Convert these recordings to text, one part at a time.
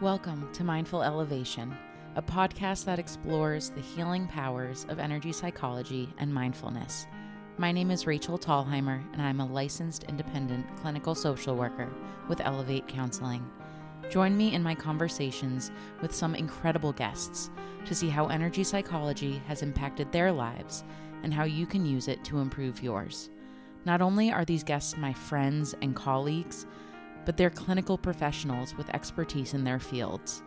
Welcome to Mindful Elevation, a podcast that explores the healing powers of energy psychology and mindfulness. My name is Rachael Tallheimer, and I'm a licensed independent clinical social worker with Elevate Counseling. Join me in my conversations with some incredible guests to see how energy psychology has impacted their lives and how you can use it to improve yours. Not only are these guests my friends and colleagues, but they're clinical professionals with expertise in their fields.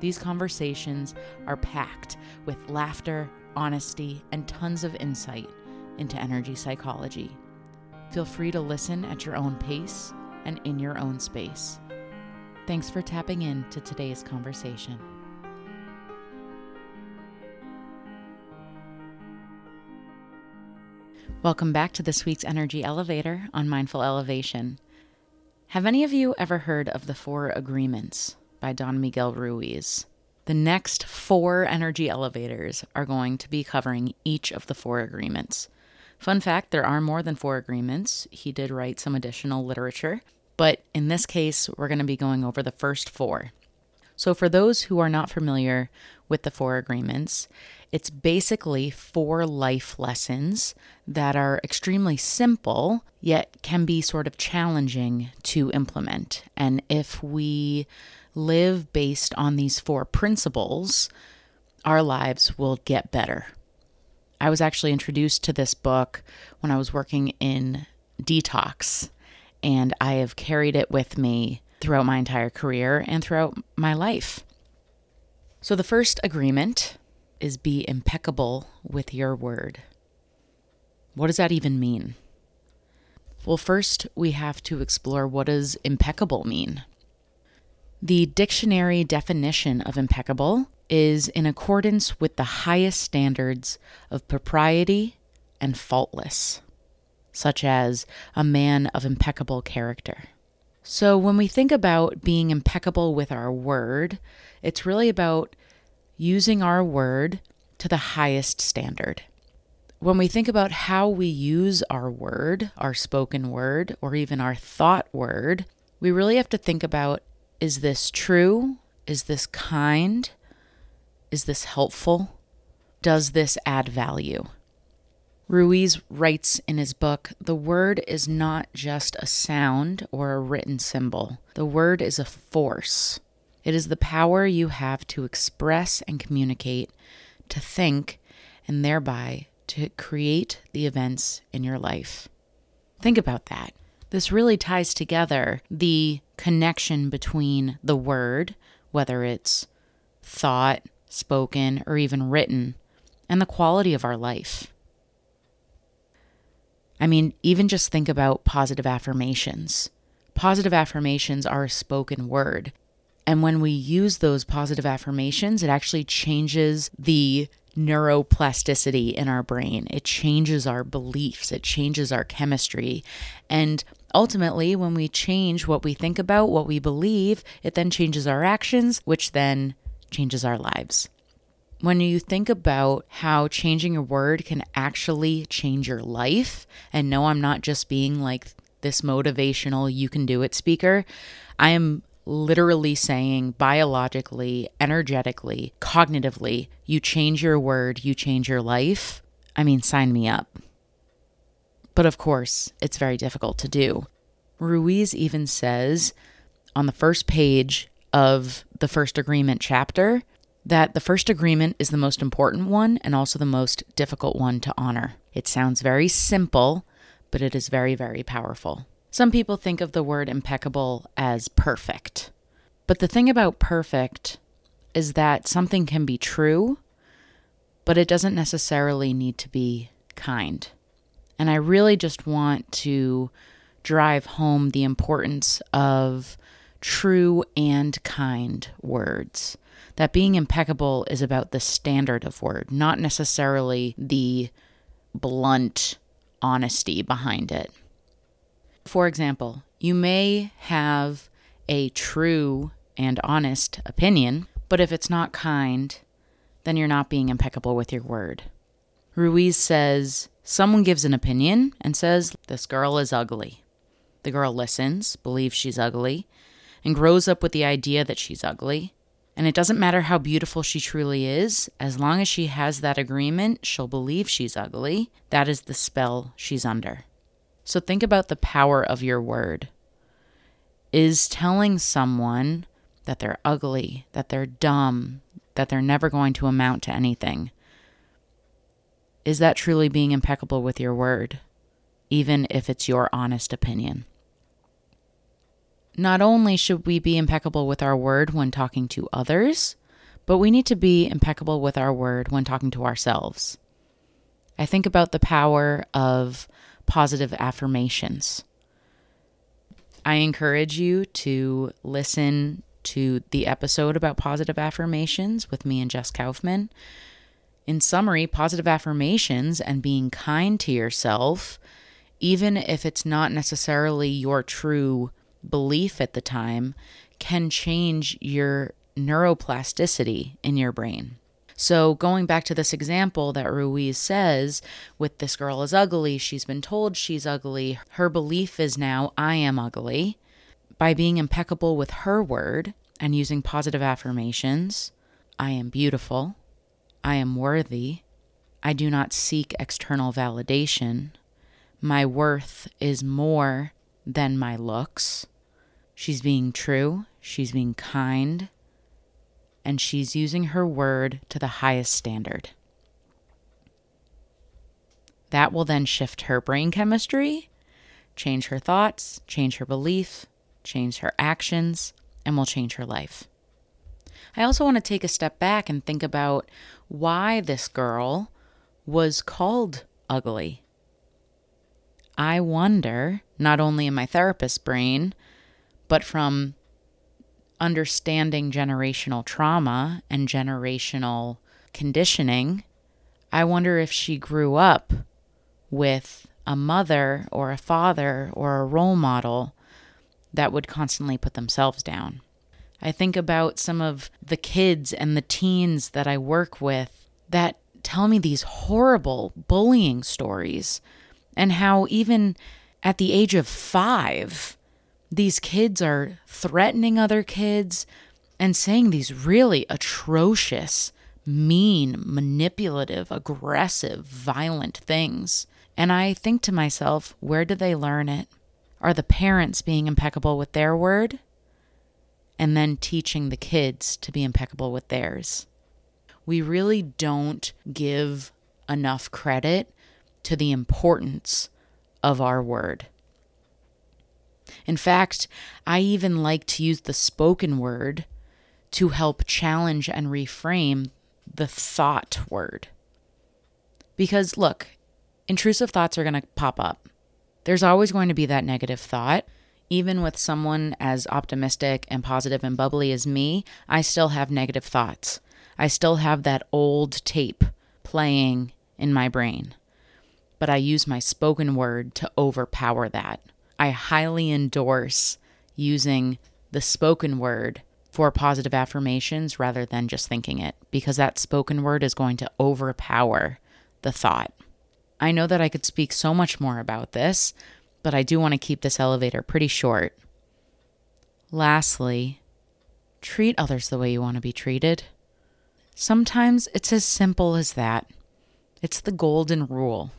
These conversations are packed with laughter, honesty, and tons of insight into energy psychology. Feel free to listen at your own pace and in your own space. Thanks for tapping in to today's conversation. Welcome back to this week's Energy Elevator on Mindful Elevation. Have any of you ever heard of the Four Agreements by Don Miguel Ruiz? The next four energy elevators are going to be covering each of the four agreements. Fun fact there are more than four agreements. He did write some additional literature, but in this case, we're going to be going over the first four. So, for those who are not familiar with the four agreements, it's basically four life lessons that are extremely simple, yet can be sort of challenging to implement. And if we live based on these four principles, our lives will get better. I was actually introduced to this book when I was working in detox, and I have carried it with me throughout my entire career and throughout my life. So, the first agreement is be impeccable with your word. What does that even mean? Well, first, we have to explore what does impeccable mean. The dictionary definition of impeccable is in accordance with the highest standards of propriety and faultless, such as a man of impeccable character. So, when we think about being impeccable with our word, it's really about using our word to the highest standard. When we think about how we use our word, our spoken word, or even our thought word, we really have to think about is this true? Is this kind? Is this helpful? Does this add value? Ruiz writes in his book The word is not just a sound or a written symbol, the word is a force. It is the power you have to express and communicate, to think, and thereby to create the events in your life. Think about that. This really ties together the connection between the word, whether it's thought, spoken, or even written, and the quality of our life. I mean, even just think about positive affirmations. Positive affirmations are a spoken word. And when we use those positive affirmations, it actually changes the neuroplasticity in our brain. It changes our beliefs, it changes our chemistry. And ultimately, when we change what we think about, what we believe, it then changes our actions, which then changes our lives. When you think about how changing a word can actually change your life, and no, I'm not just being like this motivational, you can do it speaker. I am literally saying biologically, energetically, cognitively, you change your word, you change your life. I mean, sign me up. But of course, it's very difficult to do. Ruiz even says on the first page of the first agreement chapter that the first agreement is the most important one and also the most difficult one to honor. It sounds very simple, but it is very, very powerful. Some people think of the word impeccable as perfect. But the thing about perfect is that something can be true, but it doesn't necessarily need to be kind. And I really just want to drive home the importance of true and kind words. That being impeccable is about the standard of word, not necessarily the blunt honesty behind it. For example, you may have a true and honest opinion, but if it's not kind, then you're not being impeccable with your word. Ruiz says someone gives an opinion and says, This girl is ugly. The girl listens, believes she's ugly, and grows up with the idea that she's ugly. And it doesn't matter how beautiful she truly is, as long as she has that agreement, she'll believe she's ugly. That is the spell she's under. So think about the power of your word. Is telling someone that they're ugly, that they're dumb, that they're never going to amount to anything, is that truly being impeccable with your word, even if it's your honest opinion? Not only should we be impeccable with our word when talking to others, but we need to be impeccable with our word when talking to ourselves. I think about the power of positive affirmations. I encourage you to listen to the episode about positive affirmations with me and Jess Kaufman. In summary, positive affirmations and being kind to yourself, even if it's not necessarily your true belief at the time, can change your neuroplasticity in your brain. So, going back to this example that Ruiz says with this girl is ugly, she's been told she's ugly, her belief is now, I am ugly. By being impeccable with her word and using positive affirmations, I am beautiful, I am worthy, I do not seek external validation, my worth is more than my looks. She's being true, she's being kind, and she's using her word to the highest standard. That will then shift her brain chemistry, change her thoughts, change her belief, change her actions, and will change her life. I also want to take a step back and think about why this girl was called ugly. I wonder, not only in my therapist brain, but from understanding generational trauma and generational conditioning, I wonder if she grew up with a mother or a father or a role model that would constantly put themselves down. I think about some of the kids and the teens that I work with that tell me these horrible bullying stories, and how even at the age of five, these kids are threatening other kids and saying these really atrocious, mean, manipulative, aggressive, violent things. And I think to myself, where do they learn it? Are the parents being impeccable with their word? And then teaching the kids to be impeccable with theirs. We really don't give enough credit to the importance of our word. In fact, I even like to use the spoken word to help challenge and reframe the thought word. Because look, intrusive thoughts are going to pop up. There's always going to be that negative thought. Even with someone as optimistic and positive and bubbly as me, I still have negative thoughts. I still have that old tape playing in my brain. But I use my spoken word to overpower that. I highly endorse using the spoken word for positive affirmations rather than just thinking it, because that spoken word is going to overpower the thought. I know that I could speak so much more about this, but I do want to keep this elevator pretty short. Lastly, treat others the way you want to be treated. Sometimes it's as simple as that. It's the golden rule.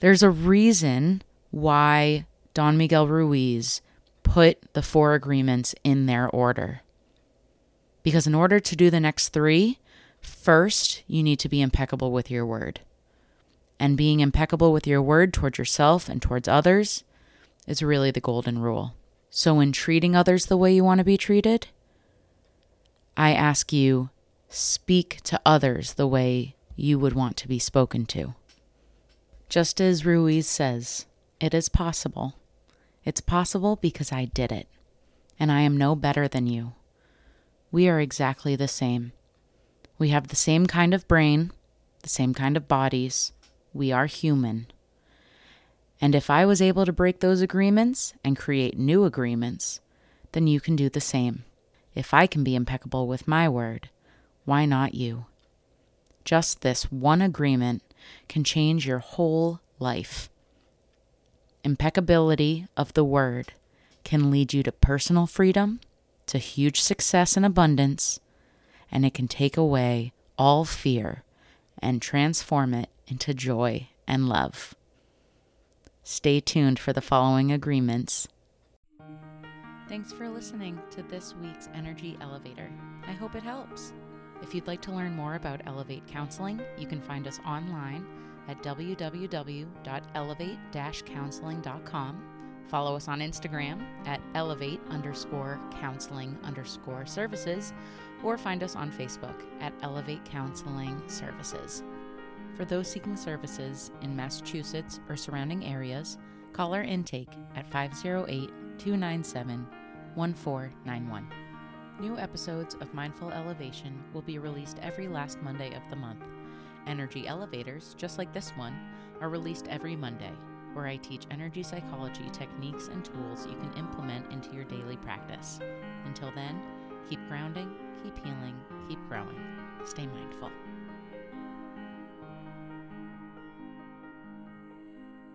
There's a reason why Don Miguel Ruiz put the four agreements in their order. Because in order to do the next three, first, you need to be impeccable with your word. And being impeccable with your word towards yourself and towards others is really the golden rule. So, in treating others the way you want to be treated, I ask you, speak to others the way you would want to be spoken to. Just as Ruiz says, it is possible. It's possible because I did it, and I am no better than you. We are exactly the same. We have the same kind of brain, the same kind of bodies. We are human. And if I was able to break those agreements and create new agreements, then you can do the same. If I can be impeccable with my word, why not you? Just this one agreement can change your whole life impeccability of the word can lead you to personal freedom to huge success and abundance, and it can take away all fear and transform it into joy and love. Stay tuned for the following agreements. Thanks for listening to this week's Energy Elevator. I hope it helps. If you'd like to learn more about Elevate Counseling, you can find us online at www.elevate-counseling.com. Follow us on Instagram at elevate underscore counseling underscore services, or find us on Facebook at Elevate Counseling Services. For those seeking services in Massachusetts or surrounding areas, call our intake at 508 297 1491. New episodes of Mindful Elevation will be released every last Monday of the month. Energy elevators, just like this one, are released every Monday, where I teach energy psychology techniques and tools you can implement into your daily practice. Until then, keep grounding, keep healing, keep growing. Stay mindful.